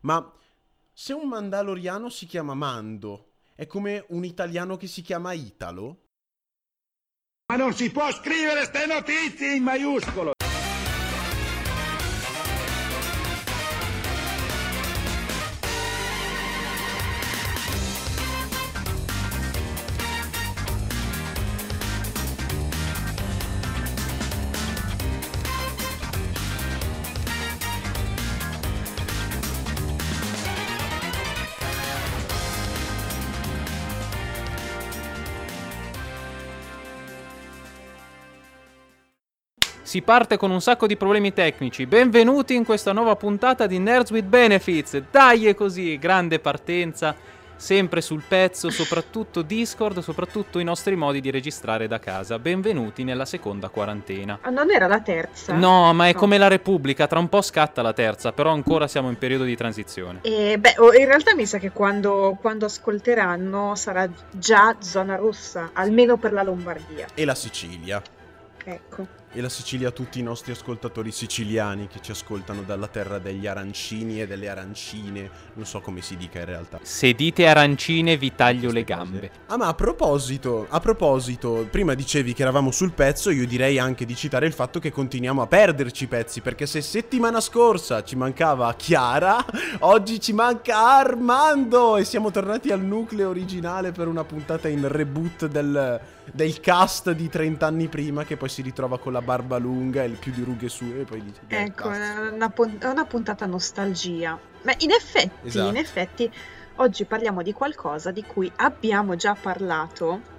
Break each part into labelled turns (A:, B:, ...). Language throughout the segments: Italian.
A: Ma se un mandaloriano si chiama Mando, è come un italiano che si chiama Italo?
B: Ma non si può scrivere ste notizie in maiuscolo!
C: Si parte con un sacco di problemi tecnici. Benvenuti in questa nuova puntata di Nerds with Benefits. Dai è così, grande partenza, sempre sul pezzo, soprattutto Discord, soprattutto i nostri modi di registrare da casa. Benvenuti nella seconda quarantena.
D: Ah, non era la terza?
C: No, ma è come la Repubblica, tra un po' scatta la terza, però ancora siamo in periodo di transizione.
D: E beh, oh, in realtà mi sa che quando, quando ascolteranno sarà già zona rossa, almeno per la Lombardia.
A: E la Sicilia.
D: Ecco.
A: E la Sicilia a tutti i nostri ascoltatori siciliani che ci ascoltano dalla terra degli arancini e delle arancine, non so come si dica in realtà.
C: Se dite arancine vi taglio le
A: Queste cose.
C: gambe.
A: Ah, ma a proposito, a proposito, prima dicevi che eravamo sul pezzo, io direi anche di citare il fatto che continuiamo a perderci pezzi, perché se settimana scorsa ci mancava Chiara, oggi ci manca Armando e siamo tornati al nucleo originale per una puntata in reboot del, del cast di 30 anni prima che poi si ritrova con la barba lunga e il più di rughe sue e poi dice... "Beh,
D: Ecco,
A: basta".
D: è una, è una puntata nostalgia. Ma in effetti,
A: Esatto.
D: in effetti, oggi parliamo di qualcosa di cui abbiamo già parlato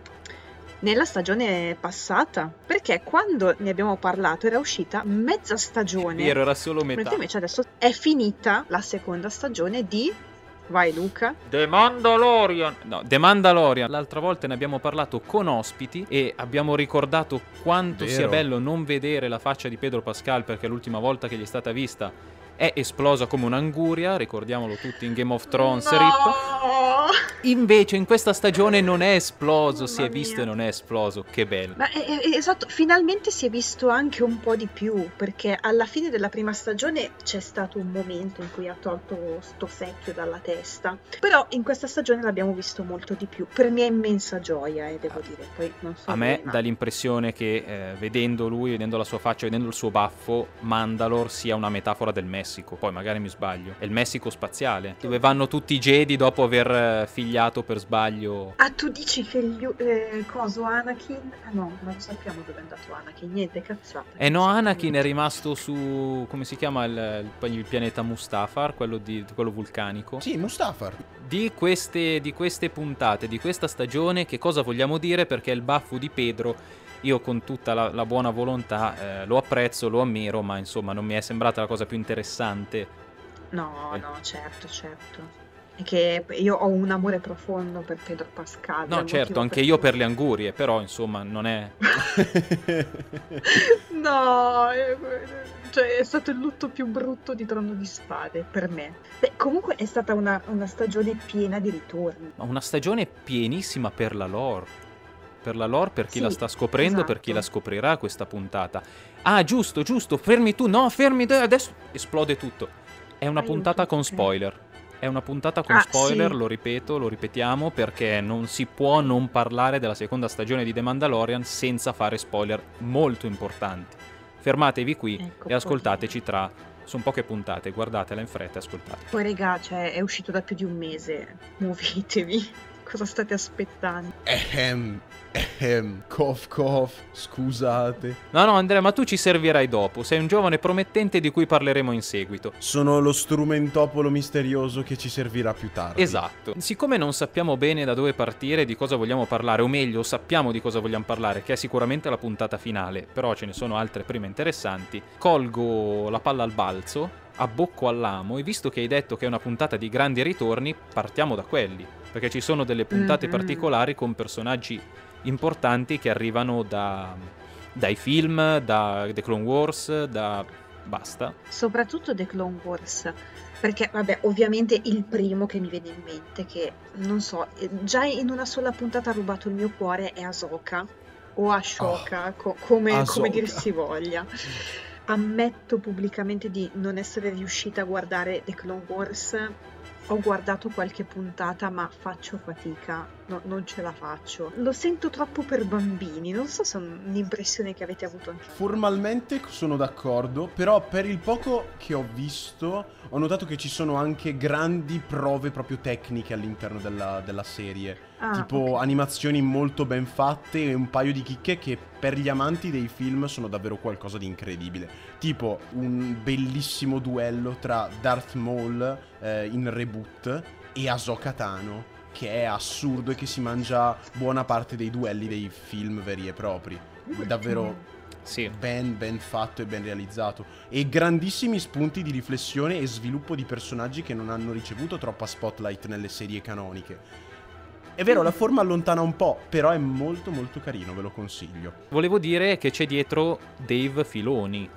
D: nella stagione passata. Perché quando ne abbiamo parlato era uscita mezza stagione.
C: Vero, era solo
D: Mentre
C: metà.
D: invece adesso è finita la seconda stagione di... Vai Luca.
C: The Mandalorian. No, The Mandalorian. L'altra volta ne abbiamo parlato con ospiti e abbiamo ricordato quanto
A: Vero.
C: sia bello non vedere la faccia di Pedro Pascal perché l'ultima volta che gli è stata vista è esplosa come un'anguria, ricordiamolo tutti in Game of Thrones, Rip.
D: No!
C: Invece in questa stagione non è esploso, si è
D: Mamma
C: visto
D: mia.
C: e non è esploso, che bello.
D: Ma è- è- esatto, finalmente si è visto anche un po' di più, perché alla fine della prima stagione c'è stato un momento in cui ha tolto sto secchio dalla testa, però in questa stagione l'abbiamo visto molto di più, per mia immensa gioia, e devo dire, poi non so
C: A me
D: ma-
C: dà l'impressione che eh, vedendo lui, vedendo la sua faccia, vedendo il suo baffo, Mandalore sia una metafora del Messico. Poi magari mi sbaglio. È il Messico spaziale, dove vanno tutti i Jedi dopo aver eh, figliato per sbaglio.
D: Ah, tu dici che gli, eh, coso Anakin? Ah no, non sappiamo dove è andato Anakin, niente, cazzata.
C: Eh no, Anakin è rimasto su. come si chiama il, il- il pianeta Mustafar, quello, di, quello vulcanico.
A: Sì, Mustafar.
C: Di queste, di queste puntate, di questa stagione, che cosa vogliamo dire? Perché il baffo di Pedro, io con tutta la, la buona volontà eh, lo apprezzo, lo ammiro, ma insomma non mi è sembrata la cosa più interessante.
D: No,
C: Eh.
D: no, certo, certo. È che io ho un amore profondo per Pedro Pascal.
C: No, certo, anche
D: per
C: io per le angurie, però insomma non è...
D: No, eh, cioè è stato il lutto più brutto di Trono di Spade per me. Beh, comunque è stata una, una stagione piena di ritorni.
C: Ma una stagione pienissima per la lore. Per la lore, per chi
D: Sì,
C: la sta scoprendo, per chi
D: esatto.
C: la scoprirà questa puntata. Ah, giusto, giusto, fermi tu, no, fermi, te, adesso esplode tutto. È una
D: Aiuto,
C: puntata con spoiler. È una puntata con
D: Ah,
C: spoiler,
D: sì.
C: lo ripeto, lo ripetiamo, perché non si può non parlare della seconda stagione di The Mandalorian senza fare spoiler molto importanti. Fermatevi qui
D: Ecco,
C: e ascoltateci tra... Sono poche puntate, guardatela in fretta e ascoltate.
D: Poi, regà, cioè, è uscito da più di un mese. Muovetevi. Cosa state aspettando?
A: Ehem, ehem, cough cough, scusate.
C: No, no, Andrea, ma tu ci servirai dopo. Sei un giovane promettente di cui parleremo in seguito.
A: Sono lo strumentopolo misterioso che ci servirà più tardi.
C: Esatto. Siccome non sappiamo bene da dove partire e di cosa vogliamo parlare, o meglio, sappiamo di cosa vogliamo parlare, che è sicuramente la puntata finale, però ce ne sono altre prima interessanti, colgo la palla al balzo, abbocco all'amo e visto che hai detto che è una puntata di grandi ritorni, partiamo da quelli, perché ci sono delle puntate
D: Mhm.
C: particolari con personaggi importanti che arrivano da, dai film, da The Clone Wars, da... basta.
D: Soprattutto The Clone Wars. Perché, vabbè, ovviamente il primo che mi viene in mente, che non so, già in una sola puntata ha rubato il mio cuore, è Ahsoka. O Ashoka, co- come,
A: Ahsoka.
D: come dir si voglia. ammetto pubblicamente di non essere riuscita a guardare The Clone Wars ho guardato qualche puntata, ma faccio fatica, no, non ce la faccio. Lo sento troppo per bambini, non so se è un'impressione che avete avuto anche.
A: Formalmente sono d'accordo, però per il poco che ho visto ho notato che ci sono anche grandi prove proprio tecniche all'interno della, della serie.
D: Ah,
A: tipo
D: ok.
A: animazioni molto ben fatte e un paio di chicche che per gli amanti dei film sono davvero qualcosa di incredibile. Tipo un bellissimo duello tra Darth Maul eh, in reboot e Ahsoka Tano, che è assurdo e che si mangia buona parte dei duelli dei film veri e propri. Davvero
C: Sì.
A: ben ben fatto e ben realizzato e grandissimi spunti di riflessione e sviluppo di personaggi che non hanno ricevuto troppa spotlight nelle serie canoniche. È vero, la forma allontana un po', però è molto molto carino, ve lo consiglio.
C: Volevo dire che c'è dietro Dave Filoni.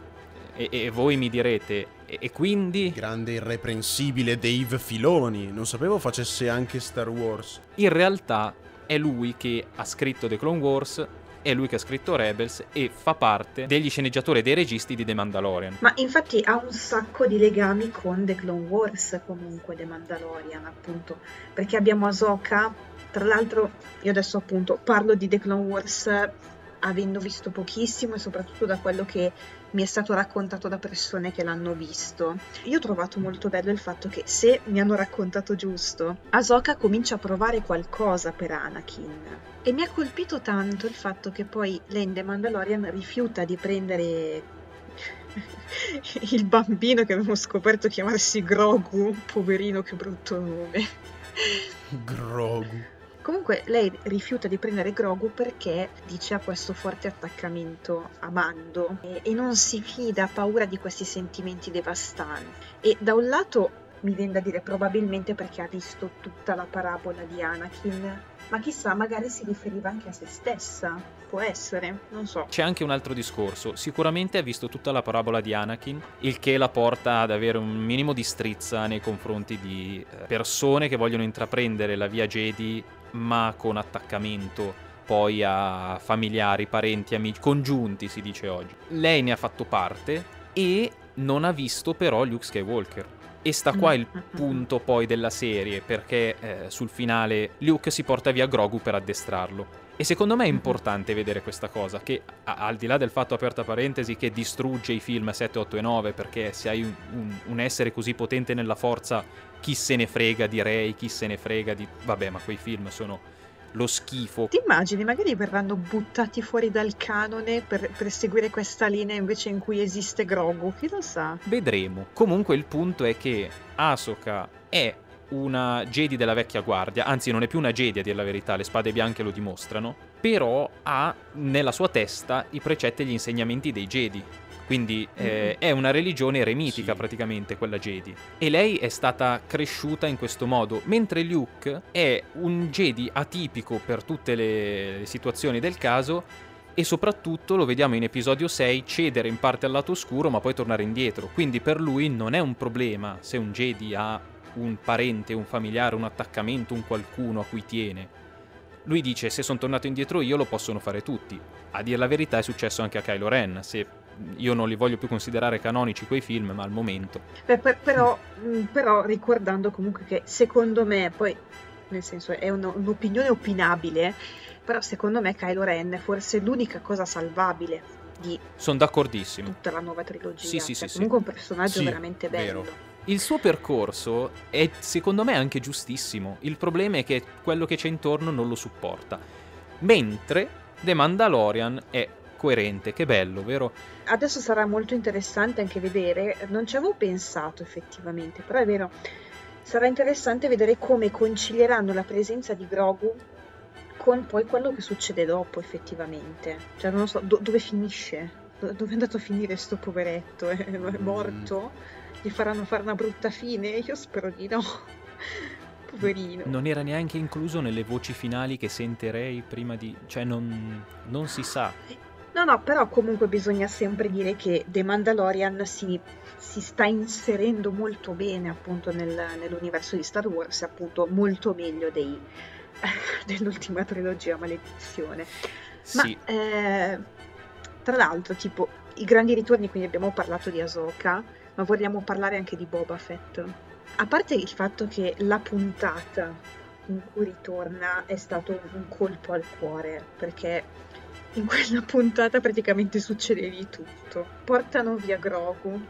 C: E, e voi mi direte, e, e quindi
A: Grande irreprensibile Dave Filoni, non sapevo facesse anche Star Wars.
C: in realtà è lui che ha scritto The Clone Wars, è lui che ha scritto Rebels e fa parte degli sceneggiatori e dei registi di The Mandalorian.
D: Ma infatti ha un sacco di legami con The Clone Wars comunque, The Mandalorian appunto, perché abbiamo Ahsoka, tra l'altro io adesso appunto parlo di The Clone Wars avendo visto pochissimo e soprattutto da quello che mi è stato raccontato da persone che l'hanno visto. Io ho trovato molto bello il fatto che se mi hanno raccontato giusto, Ahsoka comincia a provare qualcosa per Anakin. E mi ha colpito tanto il fatto che poi The Mandalorian rifiuta di prendere il bambino che avevo scoperto chiamarsi Grogu, poverino che brutto nome.
A: Grogu.
D: Comunque lei rifiuta di prendere Grogu perché dice ha questo forte attaccamento a Mando e, e non si fida, ha paura di questi sentimenti devastanti. E da un lato mi viene da dire probabilmente perché ha visto tutta la parabola di Anakin, ma chissà, magari si riferiva anche a se stessa. Può essere, non so.
C: C'è anche un altro discorso. Sicuramente ha visto tutta la parabola di Anakin, il che la porta ad avere un minimo di strizza nei confronti di eh, persone che vogliono intraprendere la via Jedi, ma con attaccamento poi a familiari, parenti, amici, congiunti si dice oggi. Lei ne ha fatto parte e non ha visto però Luke Skywalker. E sta qua il punto poi della serie, perché eh, sul finale Luke si porta via Grogu per addestrarlo. E secondo me è importante vedere questa cosa, che al di là del fatto, aperta parentesi, che distrugge i film 7, 8 e 9, perché se hai un, un- un essere così potente nella forza, chi se ne frega di Rey, chi se ne frega di... Vabbè, ma quei film sono lo schifo.
D: Ti immagini, magari verranno buttati fuori dal canone per, per seguire questa linea invece in cui esiste Grogu, chi lo sa?
C: Vedremo. Comunque il punto è che Ahsoka è una Jedi della vecchia guardia, anzi non è più una Jedi a dire la verità, le spade bianche lo dimostrano, però ha nella sua testa i precetti e gli insegnamenti dei Jedi. Quindi eh, è una religione eremitica
A: Sì.
C: praticamente quella Jedi. E lei è stata cresciuta in questo modo, mentre Luke è un Jedi atipico per tutte le situazioni del caso e soprattutto lo vediamo in episodio 6 cedere in parte al lato oscuro ma poi tornare indietro. Quindi per lui non è un problema se un Jedi ha un parente, un familiare, un attaccamento, un qualcuno a cui tiene. Lui dice se sono tornato indietro io lo possono fare tutti. A dir la verità è successo anche a Kylo Ren, se io non li voglio più considerare canonici quei film, ma al momento.
D: Beh, per- però, mh, però ricordando comunque che secondo me, poi nel senso è un- un'opinione opinabile, però secondo me Kylo Ren è forse l'unica cosa salvabile di
C: Sono d'accordissimo.
D: tutta la nuova trilogia.
C: Sì, sì,
D: Cioè,
C: sì,
D: comunque un personaggio
A: Sì,
D: veramente bello.
A: vero.
C: Il suo percorso è secondo me anche giustissimo. Il problema è che quello che c'è intorno non lo supporta. Mentre The Mandalorian è coerente, che bello, vero?
D: Adesso sarà molto interessante anche vedere, non ci avevo pensato effettivamente, però è vero, sarà interessante vedere come concilieranno la presenza di Grogu con poi quello che succede dopo effettivamente. Cioè non so, do- dove finisce? Do- dove è andato a finire sto poveretto? È, è morto? Gli faranno fare una brutta fine? Io spero di no. Poverino.
C: Non era neanche incluso nelle voci finali che sentirei prima di... cioè non, non si sa.
D: No, no, però comunque bisogna sempre dire che The Mandalorian si, si sta inserendo molto bene appunto nel- nell'universo di Star Wars, appunto molto meglio dei, dell'ultima trilogia Maledizione. Ma
C: Sì,
D: eh, Tra l'altro, tipo, i grandi ritorni, quindi abbiamo parlato di Ahsoka, ma vogliamo parlare anche di Boba Fett. A parte il fatto che la puntata in cui ritorna è stato un colpo al cuore, perché in quella puntata praticamente succede di tutto. Portano via Grogu,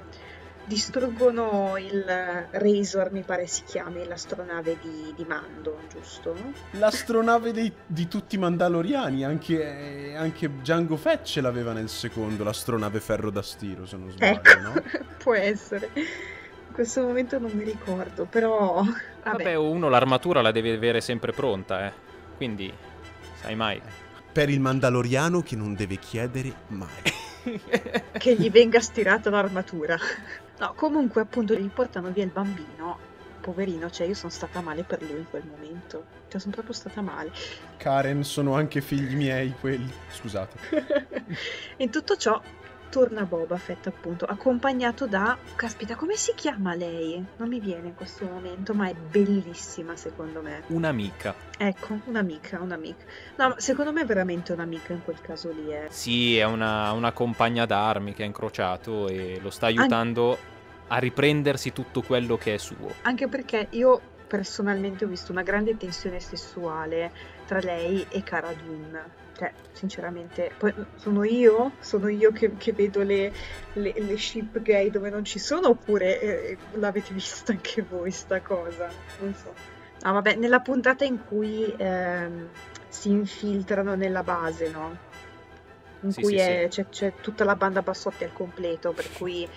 D: distruggono il Razor, mi pare si chiami, l'astronave di, di Mando, giusto?
A: L'astronave dei- di tutti i Mandaloriani, anche, anche Django Fett ce l'aveva nel secondo, l'astronave ferro da stiro, se non sbaglio,
D: Ecco,
A: no?
D: può essere. In questo momento non mi ricordo, però... Vabbè,
C: Vabbè, uno l'armatura la deve avere sempre pronta, eh. Quindi, sai mai.
A: Per il Mandaloriano che non deve chiedere mai.
D: che gli venga stirata l'armatura. No, comunque appunto gli portano via il bambino. Poverino, cioè io sono stata male per lui in quel momento. Cioè sono proprio stata male.
A: Karen, sono anche figli miei quelli. Scusate.
D: In tutto ciò torna Boba Fett appunto, accompagnato da... Caspita, come si chiama lei? Non mi viene in questo momento, ma è bellissima secondo me.
C: Un'amica.
D: Ecco, un'amica, un'amica. No, ma secondo me è veramente un'amica in quel caso lì, eh.
C: Sì, è una, una compagna d'armi che ha incrociato e lo sta aiutando a riprendersi tutto quello che è suo.
D: Anche perché io personalmente ho visto una grande tensione sessuale tra lei e Cara Dune. Cioè, sinceramente, poi sono io? Sono io che, che vedo le, le, le ship gay dove non ci sono oppure eh, l'avete vista anche voi sta cosa? Non so. Ah, vabbè, nella puntata in cui ehm, si infiltrano nella base, no? In
C: Sì,
D: cui
C: sì,
D: è-
C: sì.
D: C'è, c'è tutta la banda bassotti al completo, per cui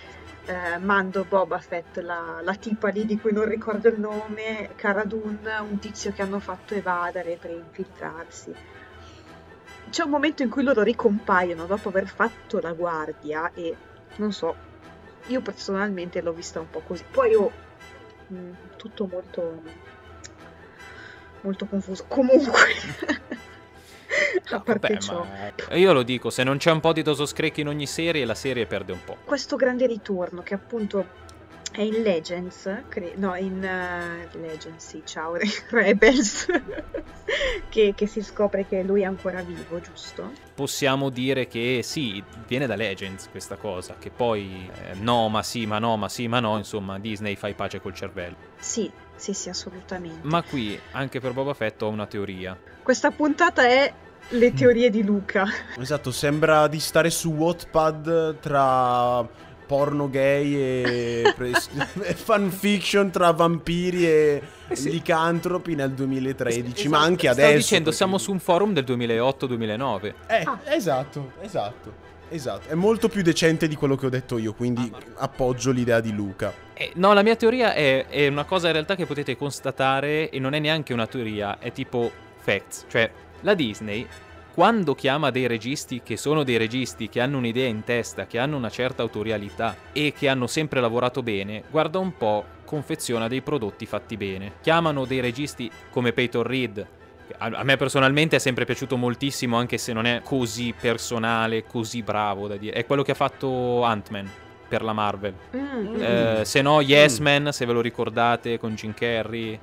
D: eh, Mando Boba Fett, la, la tipa lì di cui non ricordo il nome, Cara Dune, un tizio che hanno fatto evadere per infiltrarsi. C'è un momento in cui loro ricompaiono dopo aver fatto la guardia e non so, io personalmente l'ho vista un po' così. Poi ho mm, tutto molto molto confuso. Comunque, a parte
C: vabbè,
D: ciò,
C: ma io lo dico, se non c'è un po' di doso screchi in ogni serie, la serie perde un po'.
D: questo grande ritorno che appunto è in Legends, cre- no, in eh, Legends, sì, ciao, Rebels, che, che si scopre che lui è ancora vivo, giusto?
C: Possiamo dire che sì, viene da Legends questa cosa, che poi eh, no, ma sì, ma no, ma sì, ma no, insomma, Disney fai pace col cervello.
D: Sì, sì, sì, assolutamente.
C: Ma qui, anche per Boba Fett, ho una teoria.
D: Questa puntata è le teorie di Luca.
A: Esatto, sembra di stare su Wattpad tra porno gay e pre- fanfiction tra vampiri e
C: sì.
A: licantropi nel 2013,
C: Esatto,
A: ma anche
C: stavo
A: adesso.
C: dicendo,
A: perché-
C: siamo su un forum del 2008-2009.
A: Eh,
D: Ah.
A: esatto, esatto. Esatto, è molto più decente di quello che ho detto io, quindi appoggio l'idea di Luca.
C: Eh, no, la mia teoria è, è una cosa in realtà che potete constatare e non è neanche una teoria, è tipo facts. Cioè, la Disney, quando chiama dei registi che sono dei registi, che hanno un'idea in testa, che hanno una certa autorialità e che hanno sempre lavorato bene, guarda un po', confeziona dei prodotti fatti bene. Chiamano dei registi come Peyton Reed, che a me personalmente è sempre piaciuto moltissimo, anche se non è così personale, così bravo da dire. È quello che ha fatto Ant-Man per la Marvel.
D: Mm,
C: Eh, se no, Yes Man, se ve lo ricordate, con Jim Carrey.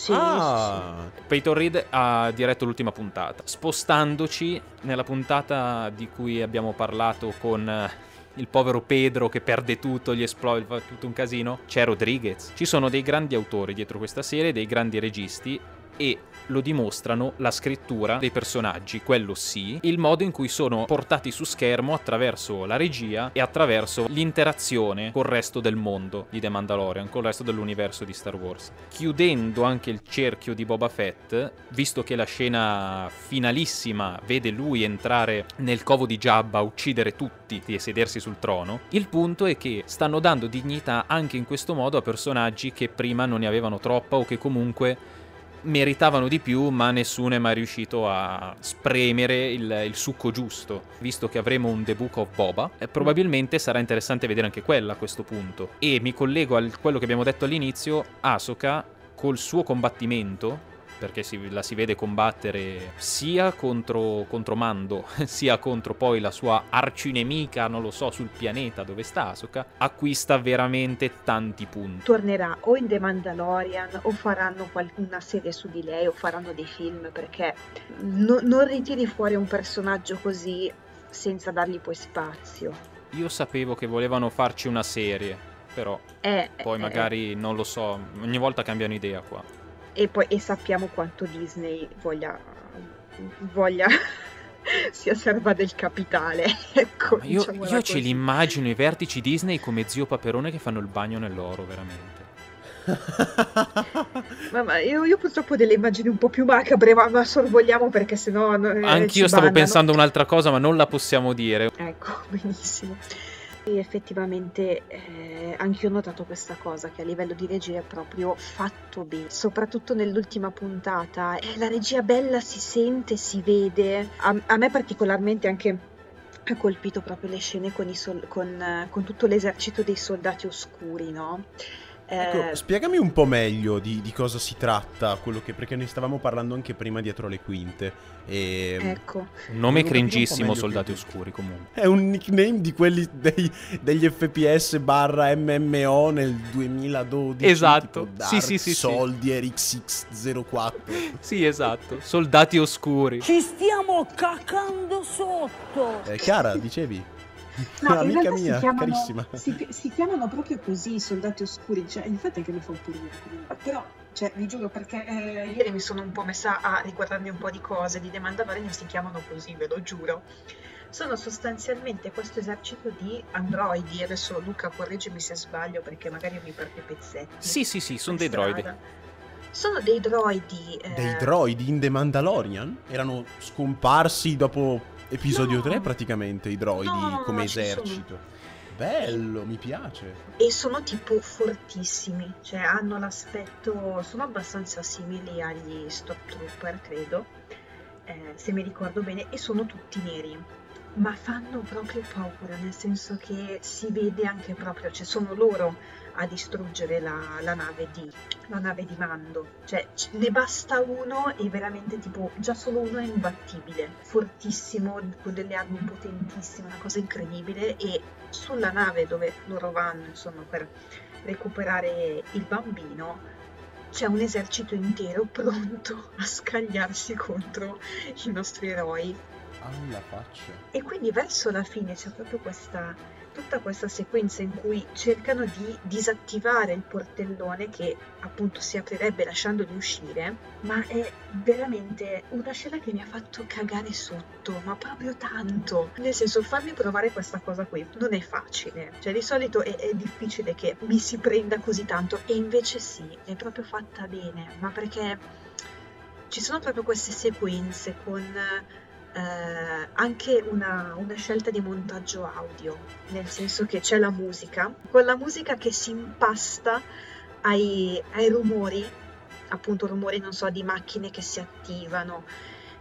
D: Sì,
A: ah,
C: Peyton Reed ha diretto l'ultima puntata, spostandoci nella puntata di cui abbiamo parlato con eh, il povero Pedro che perde tutto, gli esplode, fa tutto un casino. C'è Rodriguez. Ci sono dei grandi autori dietro questa serie, dei grandi registi e lo dimostrano la scrittura dei personaggi, quello sì, il modo in cui sono portati su schermo attraverso la regia e attraverso l'interazione col resto del mondo di The Mandalorian, col resto dell'universo di Star Wars. Chiudendo anche il cerchio di Boba Fett, visto che la scena finalissima vede lui entrare nel covo di Jabba, uccidere tutti e sedersi sul trono, il punto è che stanno dando dignità anche in questo modo a personaggi che prima non ne avevano troppa o che comunque meritavano di più, ma nessuno è mai riuscito a spremere il, il succo giusto. Visto che avremo un The Book of Boba, eh, probabilmente sarà interessante vedere anche quella a questo punto. E mi collego a quello che abbiamo detto all'inizio, Ahsoka col suo combattimento perché si- la si vede combattere sia contro, contro Mando, sia contro poi la sua arcinemica, non lo so, sul pianeta dove sta Ahsoka, acquista veramente tanti punti.
D: tornerà o in The Mandalorian o faranno qual- una serie su di lei o faranno dei film perché no- non ritiri fuori un personaggio così senza dargli poi spazio.
C: Io sapevo che volevano farci una serie, però
D: Eh,
C: poi
D: eh,
C: magari non lo so, ogni volta cambiano idea qua.
D: E poi e sappiamo quanto Disney voglia, voglia sia serva del capitale. Ecco,
C: Ma io, io ce li immagino i vertici Disney come zio Paperone che fanno il bagno nell'oro, veramente.
D: Ma, ma io, io purtroppo ho delle immagini un po' più macabre, ma, ma sorvoliamo perché sennò. no- eh,
C: Anch'io stavo
D: bannano.
C: pensando a un'altra cosa, ma non la possiamo dire.
D: Ecco, benissimo. E effettivamente eh, anche io ho notato questa cosa, che a livello di regia è proprio fatto bene, soprattutto nell'ultima puntata. Eh, la regia bella si sente, si vede. A, a me particolarmente anche ha colpito proprio le scene con, sol- con, con tutto l'esercito dei soldati oscuri, no? Eh,
A: Ecco, spiegami un po' meglio di, di cosa si tratta, quello che, perché ne stavamo parlando anche prima dietro le quinte. E,
D: ecco.
C: Un nome cringissimo, Soldati Oscuri, comunque.
A: È un nickname di quelli dei- degli FPS barra MMO nel 2012.
C: Esatto.
A: tipo
C: Sì,
A: Dark
C: sì, sì, sì.
A: Soldier XX04.
C: Sì, esatto. Soldati Oscuri.
E: Ci stiamo cacando sotto!
A: Eh, Chiara, dicevi?
D: No, in
A: Amica
D: realtà
A: mia,
D: si chiamano,
A: carissima.
D: si, si chiamano proprio così i soldati oscuri, cioè infatti anche mi fa un po' ridere. Però, cioè, vi giuro perché eh, ieri mi sono un po' messa a riguardarmi un po' di cose, di The Mandalorian si chiamano così, ve lo giuro. Sono sostanzialmente questo esercito di androidi, adesso Luca correggimi se sbaglio perché magari mi perdo i pezzetti.
C: Sì, sì, sì, sono dei droidi.
D: Sono dei droidi. eh,
A: Dei droidi in The Mandalorian? Erano scomparsi dopo episodio
D: No.
A: 3 praticamente i droidi
D: No,
A: come esercito. Bello, mi piace.
D: e sono tipo fortissimi, cioè hanno l'aspetto, sono abbastanza simili agli Stormtrooper, credo, eh, se mi ricordo bene, e sono tutti neri. Ma fanno proprio paura, nel senso che si vede anche proprio, cioè sono loro a distruggere la, la nave di la nave di Mando. Cioè c- ne basta uno e veramente tipo già solo uno è imbattibile, fortissimo, con delle armi potentissime, una cosa incredibile e sulla nave dove loro vanno, insomma, per recuperare il bambino, c'è un esercito intero pronto a scagliarsi contro i nostri eroi.
A: Alla faccia.
D: E quindi verso la fine c'è proprio questa tutta questa sequenza in cui cercano di disattivare il portellone che appunto si aprirebbe lasciandoli uscire, ma è veramente una scena che mi ha fatto cagare sotto, ma proprio tanto. Nel senso, farmi provare questa cosa qui non è facile, cioè di solito è, è difficile che mi si prenda così tanto e invece sì, è proprio fatta bene, ma perché ci sono proprio queste sequenze con eh, anche una, una scelta di montaggio audio, nel senso che c'è la musica, con la musica che si impasta ai, ai rumori, appunto rumori, non so, di macchine che si attivano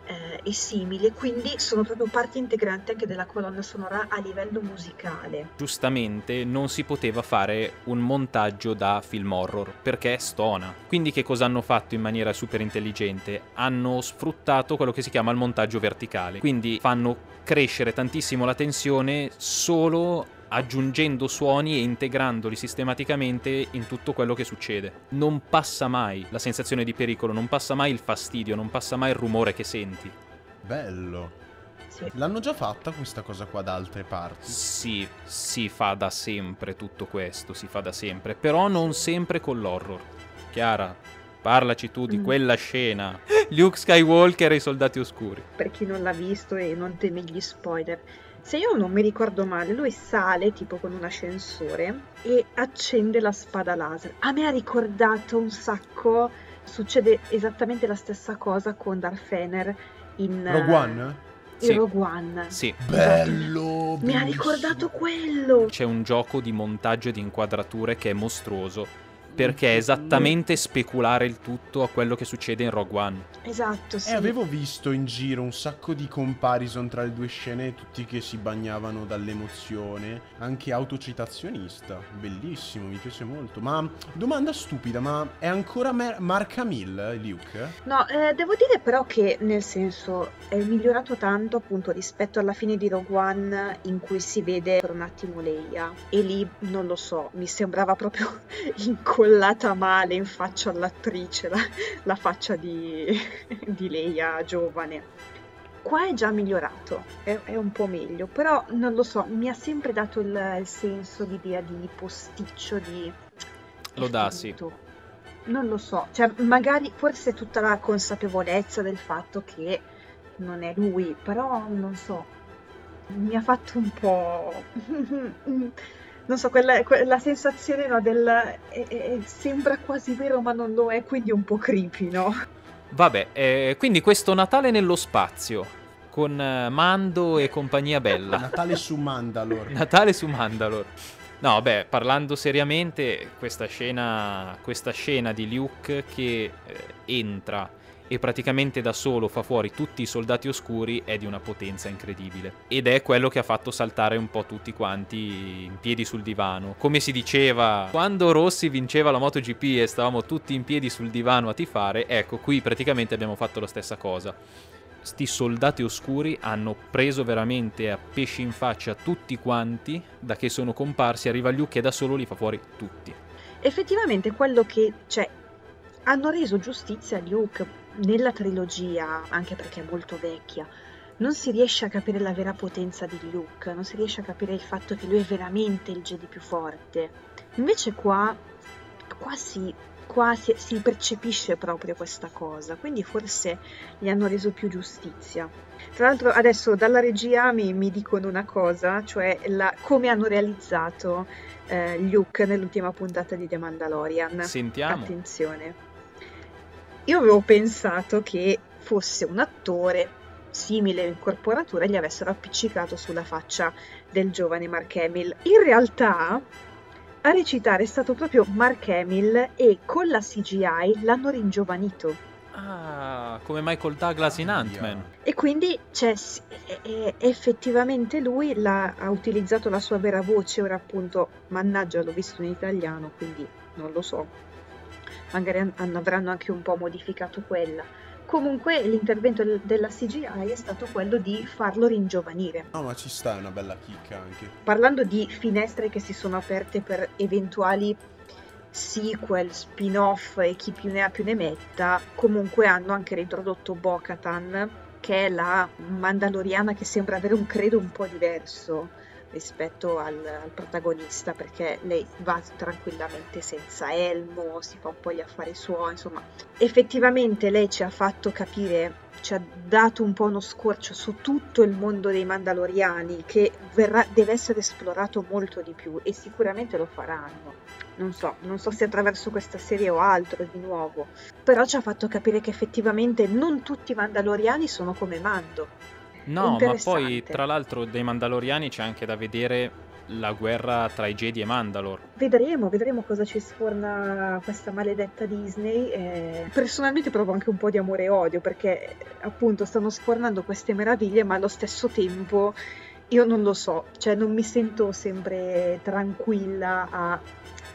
D: eh, e simili, quindi sono proprio parte integrante anche della colonna sonora a livello musicale.
C: Giustamente non si poteva fare un montaggio da film horror perché stona. Quindi che cosa hanno fatto in maniera super intelligente? Hanno sfruttato quello che si chiama il montaggio verticale. Quindi fanno crescere tantissimo la tensione solo aggiungendo suoni e integrandoli sistematicamente in tutto quello che succede. Non passa mai la sensazione di pericolo, non passa mai il fastidio, non passa mai il rumore che senti.
A: Bello. L'hanno già fatta questa cosa qua da altre parti?
C: Sì, si fa da sempre tutto questo, si fa da sempre, però non sempre con l'horror. Chiara, parlaci tu di
D: Mm.
C: quella scena. Luke Skywalker e i soldati oscuri.
D: per chi non l'ha visto e non teme gli spoiler. Se io non mi ricordo male, lui sale tipo con un ascensore e accende la spada laser. A me ha ricordato un sacco. Succede esattamente la stessa cosa con Darth Vader in
A: Rogue
D: eh,
A: One?
D: in
C: Sì.
D: Rogue One.
C: Sì,
A: Bello!
D: Mi ha ricordato quello.
C: c'è un gioco di montaggio e di inquadrature che è mostruoso. Perché è esattamente speculare il tutto a quello che succede in Rogue One.
D: Esatto, sì.
A: E avevo visto in giro un sacco di comparison tra le due scene, tutti che si bagnavano dall'emozione, anche autocitazionista. Bellissimo, mi piace molto. Ma domanda stupida, ma è ancora Mar- Mark Hamill, Luke?
D: No, eh, devo dire però che nel senso è migliorato tanto appunto rispetto alla fine di Rogue One in cui si vede per un attimo Leia e lì non lo so, mi sembrava proprio incollata male in faccia all'attrice la, la faccia di, di Leia giovane. Qua è già migliorato, è, è un po' meglio, però non lo so, mi ha sempre dato il, il senso, l'idea di posticcio, di...
C: Lo dà, sì.
D: Non lo so, cioè magari forse tutta la consapevolezza del fatto che non è lui, però non so, mi ha fatto un po'... non so, quella, quella sensazione no, del... è- è- sembra quasi vero ma non lo è, quindi un po' creepy, no?
C: Vabbè, eh, quindi questo Natale nello spazio, con eh, Mando e compagnia bella.
A: Natale su Mandalore.
C: Natale su Mandalore. No, beh, parlando seriamente, questa scena, questa scena di Luke che eh, entra e praticamente da solo fa fuori tutti i soldati oscuri è di una potenza incredibile. Ed è quello che ha fatto saltare un po' tutti quanti in piedi sul divano. Come si diceva, quando Rossi vinceva la MotoGP e stavamo tutti in piedi sul divano a tifare, ecco, qui praticamente abbiamo fatto la stessa cosa. Sti soldati oscuri hanno preso veramente a pesci in faccia tutti quanti, da che sono comparsi, arriva Luke e da solo li fa fuori tutti.
D: Effettivamente quello che, cioè, hanno reso giustizia a Luke nella trilogia, anche perché è molto vecchia, non si riesce a capire la vera potenza di Luke, non si riesce a capire il fatto che lui è veramente il Jedi più forte. Invece qua, qua si, qua si, si percepisce proprio questa cosa, quindi forse gli hanno reso più giustizia. Tra l'altro adesso dalla regia mi, mi dicono una cosa, cioè la- come hanno realizzato eh, Luke nell'ultima puntata di The Mandalorian.
C: Sentiamo.
D: Attenzione. Io avevo pensato che fosse un attore simile in corporatura e gli avessero appiccicato sulla faccia del giovane Mark Hamill. In realtà a recitare è stato proprio Mark Hamill e con la CGI l'hanno ringiovanito.
C: Ah, come Michael Douglas in Ant-Man.
D: E quindi cioè, effettivamente lui ha utilizzato la sua vera voce, ora appunto, mannaggia, l'ho visto in italiano, quindi non lo so. Magari an- an- avranno anche un po' modificato quella. Comunque l'intervento del- della CGI è stato quello di farlo ringiovanire.
A: No, ma ci sta, è una bella chicca anche.
D: Parlando di finestre che si sono aperte per eventuali sequel, spin-off e chi più ne ha più ne metta, comunque hanno anche reintrodotto Bo-Katan, che è la Mandaloriana che sembra avere un credo un po' diverso rispetto al, al protagonista, perché lei va tranquillamente senza elmo, si fa un po' gli affari suoi, insomma, effettivamente lei ci ha fatto capire ci ha dato un po' uno scorcio su tutto il mondo dei Mandaloriani che verrà, deve essere esplorato molto di più e sicuramente lo faranno. Non so, non so se attraverso questa serie o altro di nuovo, però ci ha fatto capire che effettivamente non tutti i Mandaloriani sono come Mando.
C: No, ma poi tra l'altro dei Mandaloriani c'è anche da vedere la guerra tra i Jedi e Mandalore.
D: Vedremo, vedremo cosa ci sforna questa maledetta Disney. eh, Personalmente provo anche un po' di amore e odio perché appunto stanno sfornando queste meraviglie, ma allo stesso tempo io non lo so, cioè non mi sento sempre tranquilla a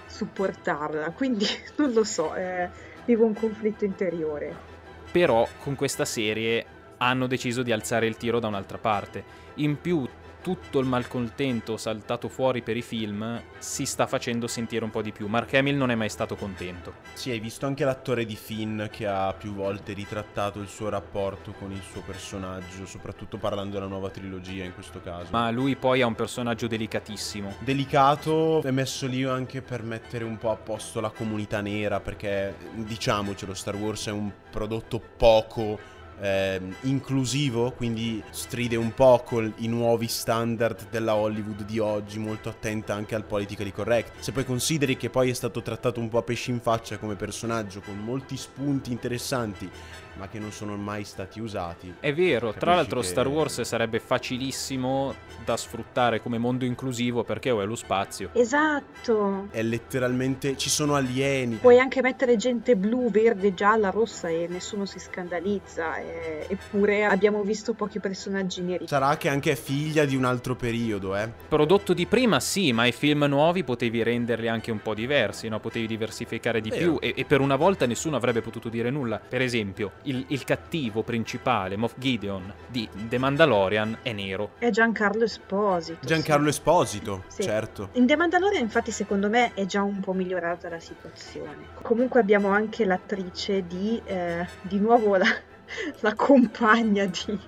D: supportarla, quindi non lo so, eh, vivo un conflitto interiore.
C: Però con questa serie hanno deciso di alzare il tiro da un'altra parte. In più tutto il malcontento saltato fuori per i film si sta facendo sentire un po' di più. Mark Hamill non è mai stato contento.
A: Sì, hai visto anche l'attore di Finn che ha più volte ritrattato il suo rapporto con il suo personaggio, soprattutto parlando della nuova trilogia in questo caso.
C: Ma lui poi è un personaggio delicatissimo.
A: Delicato, è messo lì anche per mettere un po' a posto la comunità nera, perché diciamocelo, Star Wars è un prodotto poco ehm, inclusivo, quindi stride un po' con i nuovi standard della Hollywood di oggi, molto attenta anche al politically correct. Se poi consideri che poi è stato trattato un po' a pesci in faccia come personaggio, con molti spunti interessanti, ma che non sono mai stati usati.
C: È vero, tra l'altro
A: che-
C: Star Wars sarebbe facilissimo da sfruttare come mondo inclusivo perché è lo spazio.
D: Esatto!
A: È letteralmente ci sono alieni.
D: Puoi anche mettere gente blu, verde, gialla, rossa e nessuno si scandalizza. eh, eppure abbiamo visto pochi personaggi neri.
A: Sarà che anche è figlia di un altro periodo, eh.
C: Prodotto di prima sì, ma i film nuovi potevi renderli anche un po' diversi, no? potevi diversificare di
A: Vero.
C: più e, e per una volta nessuno avrebbe potuto dire nulla. Per esempio, il, il cattivo principale, Moff Gideon, di The Mandalorian è nero.
D: È Giancarlo Esposito.
A: Giancarlo
D: sì.
A: Esposito,
D: Sì.
A: certo.
D: In The Mandalorian infatti secondo me è già un po' migliorata la situazione. Comunque abbiamo anche l'attrice di, eh, di nuovo la, la compagna di,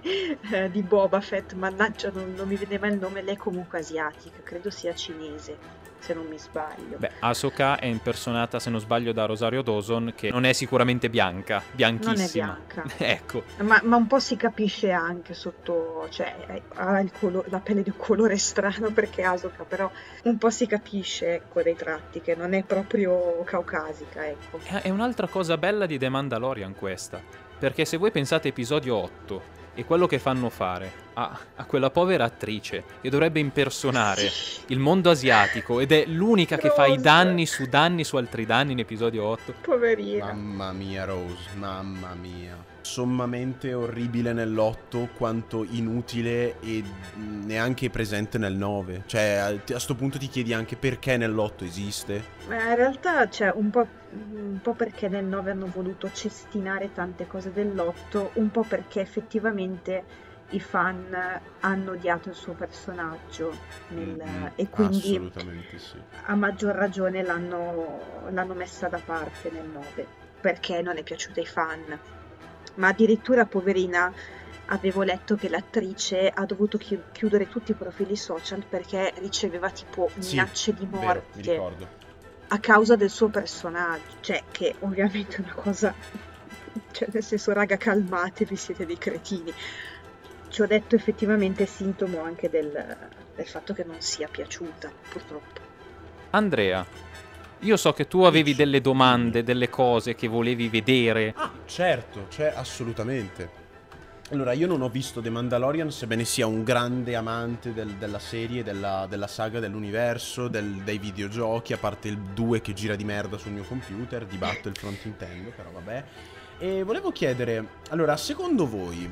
D: eh, di Boba Fett, mannaggia non, non mi viene mai il nome, lei è comunque asiatica, credo sia cinese se non mi sbaglio.
C: Beh, Ahsoka è impersonata, se non sbaglio, da Rosario Dawson, che non è sicuramente bianca, bianchissima.
D: Non è bianca.
C: ecco.
D: Ma, ma, un po' si capisce anche sotto, cioè ha colo- la pelle di un colore strano perché Ahsoka, però un po' si capisce ecco dai tratti che non è proprio caucasica, ecco.
C: È un'altra cosa bella di The Mandalorian questa, perché se voi pensate episodio 8 e quello che fanno fare a, a, quella povera attrice che dovrebbe impersonare il mondo asiatico ed è l'unica
D: Rose.
C: che fa i danni su danni su altri danni in episodio 8.
D: Poverina.
A: Mamma mia Rose, mamma mia. Sommamente orribile nell'8 quanto inutile e neanche presente nel 9. Cioè a sto punto ti chiedi anche perché nell'8 esiste.
D: Ma in realtà c'è un po' un po' perché nel 9 hanno voluto cestinare tante cose dell'8, un po' perché effettivamente i fan hanno odiato il suo personaggio nel,
A: Mm,
D: e quindi
A: sì.
D: a maggior ragione l'hanno, l'hanno messa da parte nel 9 perché non è piaciuta ai fan. Ma addirittura, poverina, avevo letto che l'attrice ha dovuto chi- chiudere tutti i profili social perché riceveva tipo
A: Sì,
D: minacce di
A: Vero, mi
D: morte
A: ricordo.
D: a causa del suo personaggio, cioè che ovviamente è una cosa, cioè nel senso raga calmatevi, siete dei cretini. Ci ho detto effettivamente è sintomo anche del, del fatto che non sia piaciuta, purtroppo.
C: Andrea, io so che tu avevi delle domande, delle cose che volevi vedere.
A: Ah, certo, c'è assolutamente. Allora, io non ho visto The Mandalorian, sebbene sia un grande amante del- della serie, della, della saga, dell'universo, del- dei videogiochi, a parte il 2 che gira di merda sul mio computer, di Battlefront intendo, però vabbè. E volevo chiedere, allora, secondo voi,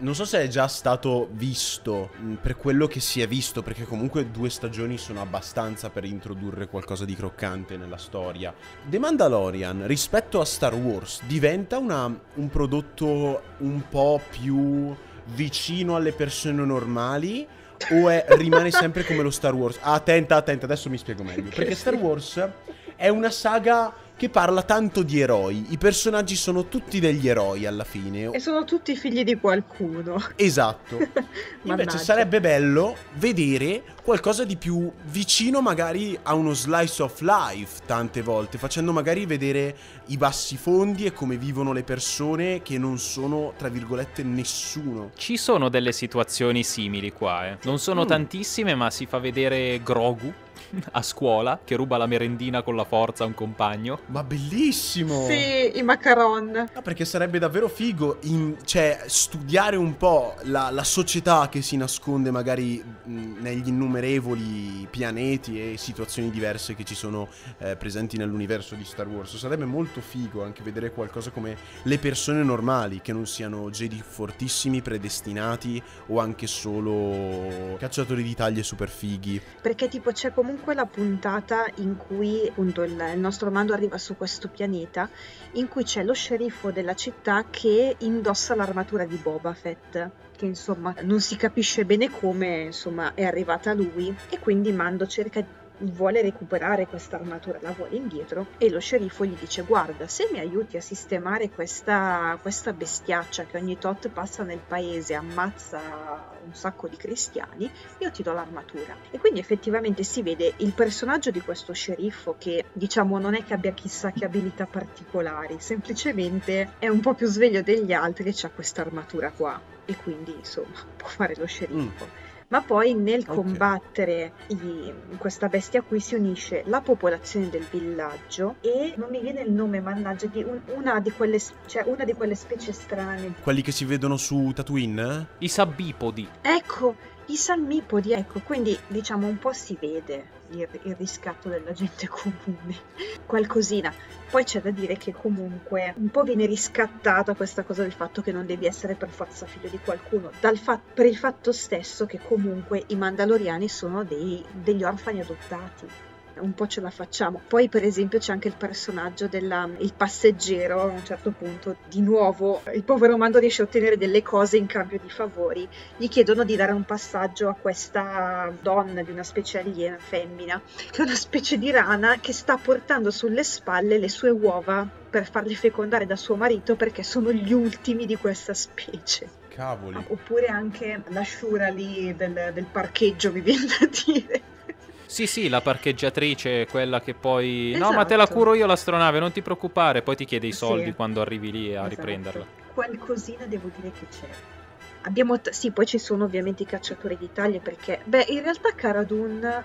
A: non so se è già stato visto, mh, per quello che si è visto, perché comunque due stagioni sono abbastanza per introdurre qualcosa di croccante nella storia. The Mandalorian rispetto a Star Wars diventa una- un prodotto un po' più vicino alle persone normali o è- rimane sempre come lo Star Wars? Attenta, attenta, adesso mi spiego meglio. Perché Star Wars è una saga che parla tanto di eroi. I personaggi sono tutti degli eroi alla fine.
D: E sono tutti figli di qualcuno.
A: Esatto. Invece sarebbe bello vedere qualcosa di più vicino magari a uno slice of life tante volte, facendo magari vedere i bassi fondi e come vivono le persone che non sono, tra virgolette, nessuno.
C: Ci sono delle situazioni simili qua, eh. Non sono
A: Mm.
C: tantissime, ma si fa vedere Grogu a scuola che ruba la merendina con la forza a un compagno.
A: Ma bellissimo!
D: Sì, i macaron.
A: Ah, perché sarebbe davvero figo in- cioè, studiare un po' la, la società che si nasconde magari mh, negli innumerevoli pianeti e situazioni diverse che ci sono eh, presenti nell'universo di Star Wars. Sarebbe molto figo anche vedere qualcosa come le persone normali, che non siano Jedi fortissimi, predestinati o anche solo cacciatori di taglie super fighi.
D: Perché tipo c'è comunque la puntata in cui appunto il, il nostro mando arriva su questo pianeta in cui c'è lo sceriffo della città che indossa l'armatura di Boba Fett che insomma non si capisce bene come insomma è arrivata lui e quindi Mando cerca vuole recuperare questa armatura, la vuole indietro e lo sceriffo gli dice guarda se mi aiuti a sistemare questa, questa bestiaccia che ogni tot passa nel paese ammazza un sacco di cristiani io ti do l'armatura. E quindi effettivamente si vede il personaggio di questo sceriffo che diciamo non è che abbia chissà che abilità particolari, semplicemente è un po' più sveglio degli altri e ha questa armatura qua e quindi insomma può fare lo sceriffo. Ma poi nel
A: Ok.
D: combattere i- questa bestia qui si unisce la popolazione del villaggio e non mi viene il nome, mannaggia, di un- una, di quelle, cioè una di quelle specie strane.
A: Quelli che si vedono su Tatooine?
C: I sabbipodi.
D: Ecco, i salmipodi, ecco, quindi diciamo un po' si vede il, il riscatto della gente comune, qualcosina. Poi c'è da dire che comunque un po' viene riscattata questa cosa del fatto che non devi essere per forza figlio di qualcuno, fa- per il fatto stesso che comunque i Mandaloriani sono dei- degli orfani adottati. Un po' ce la facciamo. Poi, per esempio, c'è anche il personaggio del passeggero. A un certo punto, di nuovo, il povero Mando riesce a ottenere delle cose in cambio di favori gli chiedono di dare un passaggio a questa donna di una specie aliena femmina, che è una specie di rana che sta portando sulle spalle le sue uova per farli fecondare da suo marito perché sono gli ultimi di questa specie.
A: Cavoli.
D: Oppure anche la sciura lì del, del parcheggio, mi viene da dire.
C: Sì, sì, la parcheggiatrice, quella che poi... No, ma te la
D: Esatto.
C: curo io l'astronave, non ti preoccupare, poi ti chiede i
D: Sì.
C: soldi quando arrivi lì a
D: Esatto.
C: riprenderla.
D: Qualcosina devo dire che c'è. Abbiamo t- sì, poi ci sono ovviamente i cacciatori d'Italia perché, beh, in realtà Cara Dune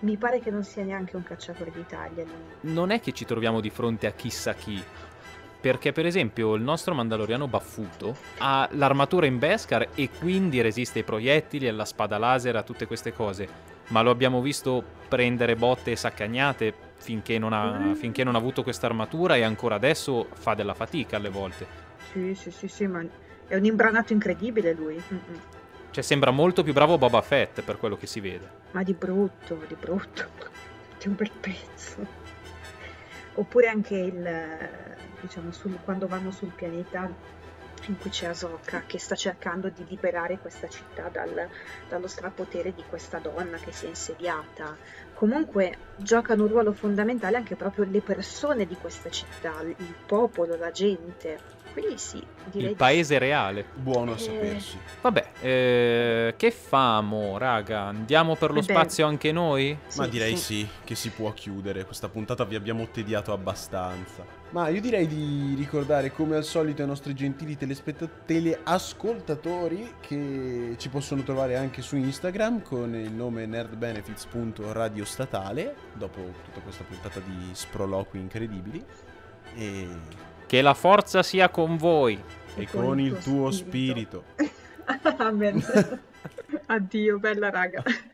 D: mi pare che non sia neanche un cacciatore d'Italia.
C: Non è che ci troviamo di fronte a chissà chi. Perché, per esempio, il nostro Mandaloriano Baffuto ha l'armatura in Beskar e quindi resiste ai proiettili, alla spada laser, a tutte queste cose. Ma lo abbiamo visto prendere botte e saccagnate finché non ha,
D: Mm.
C: finché non ha avuto questa armatura e ancora adesso fa della fatica alle volte.
D: Sì, sì, sì, sì, ma è un imbranato incredibile lui. Mm-mm.
C: Cioè, sembra molto più bravo Boba Fett per quello che si vede.
D: Ma di brutto, di brutto. Di un bel pezzo. Oppure anche il, diciamo, sul- quando vanno sul pianeta in cui c'è Ahsoka che sta cercando di liberare questa città dal- dallo strapotere di questa donna che si è insediata. Comunque giocano un ruolo fondamentale anche proprio le persone di questa città, il popolo, la gente. Quindi sì, direi
C: Il
D: di
C: paese reale.
A: Buono a
D: Eh.
A: sapersi.
C: Vabbè, eh, che famo, raga? Andiamo per lo
D: Eh beh.
C: spazio anche noi?
A: Ma
D: Sì,
A: direi
D: sì.
A: sì, che si può chiudere. Questa puntata vi abbiamo tediato abbastanza. Ma io direi di ricordare come al solito ai nostri gentili telespetta- teleascoltatori che ci possono trovare anche su Instagram con il nome nerdbenefits.radiostatale dopo tutta questa puntata di sproloqui incredibili. E,
C: Che la forza sia con voi.
A: e con il tuo spirito.
D: Amen. Addio, bella raga.